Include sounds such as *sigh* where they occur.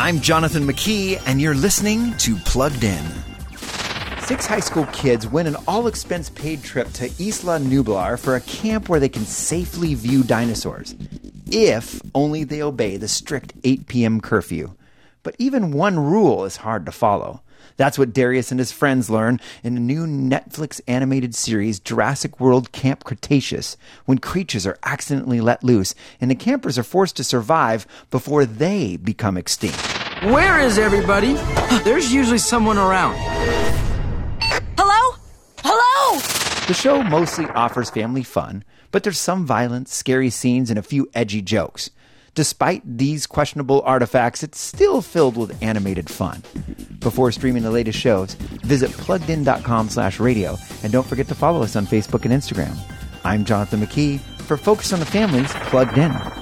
I'm Jonathan McKee, and you're listening to Plugged In. Six high school kids win an all expense paid trip to Isla Nublar for a camp where they can safely view dinosaurs, if only they obey the strict 8 p.m. curfew. But even one rule is hard to follow. That's what Darius and his friends learn in a new Netflix animated series, Jurassic World Camp Cretaceous, when creatures are accidentally let loose and the campers are forced to survive before they become extinct. Where is everybody? *gasps* There's usually someone around. Hello? Hello? The show mostly offers family fun, but there's some violence, scary scenes, and a few edgy jokes. Despite these questionable artifacts, it's still filled with animated fun. Before streaming the latest shows, visit pluggedin.com slash radio, and don't forget to follow us on Facebook and Instagram. I'm Jonathan McKee for Focus on the Family's Plugged In.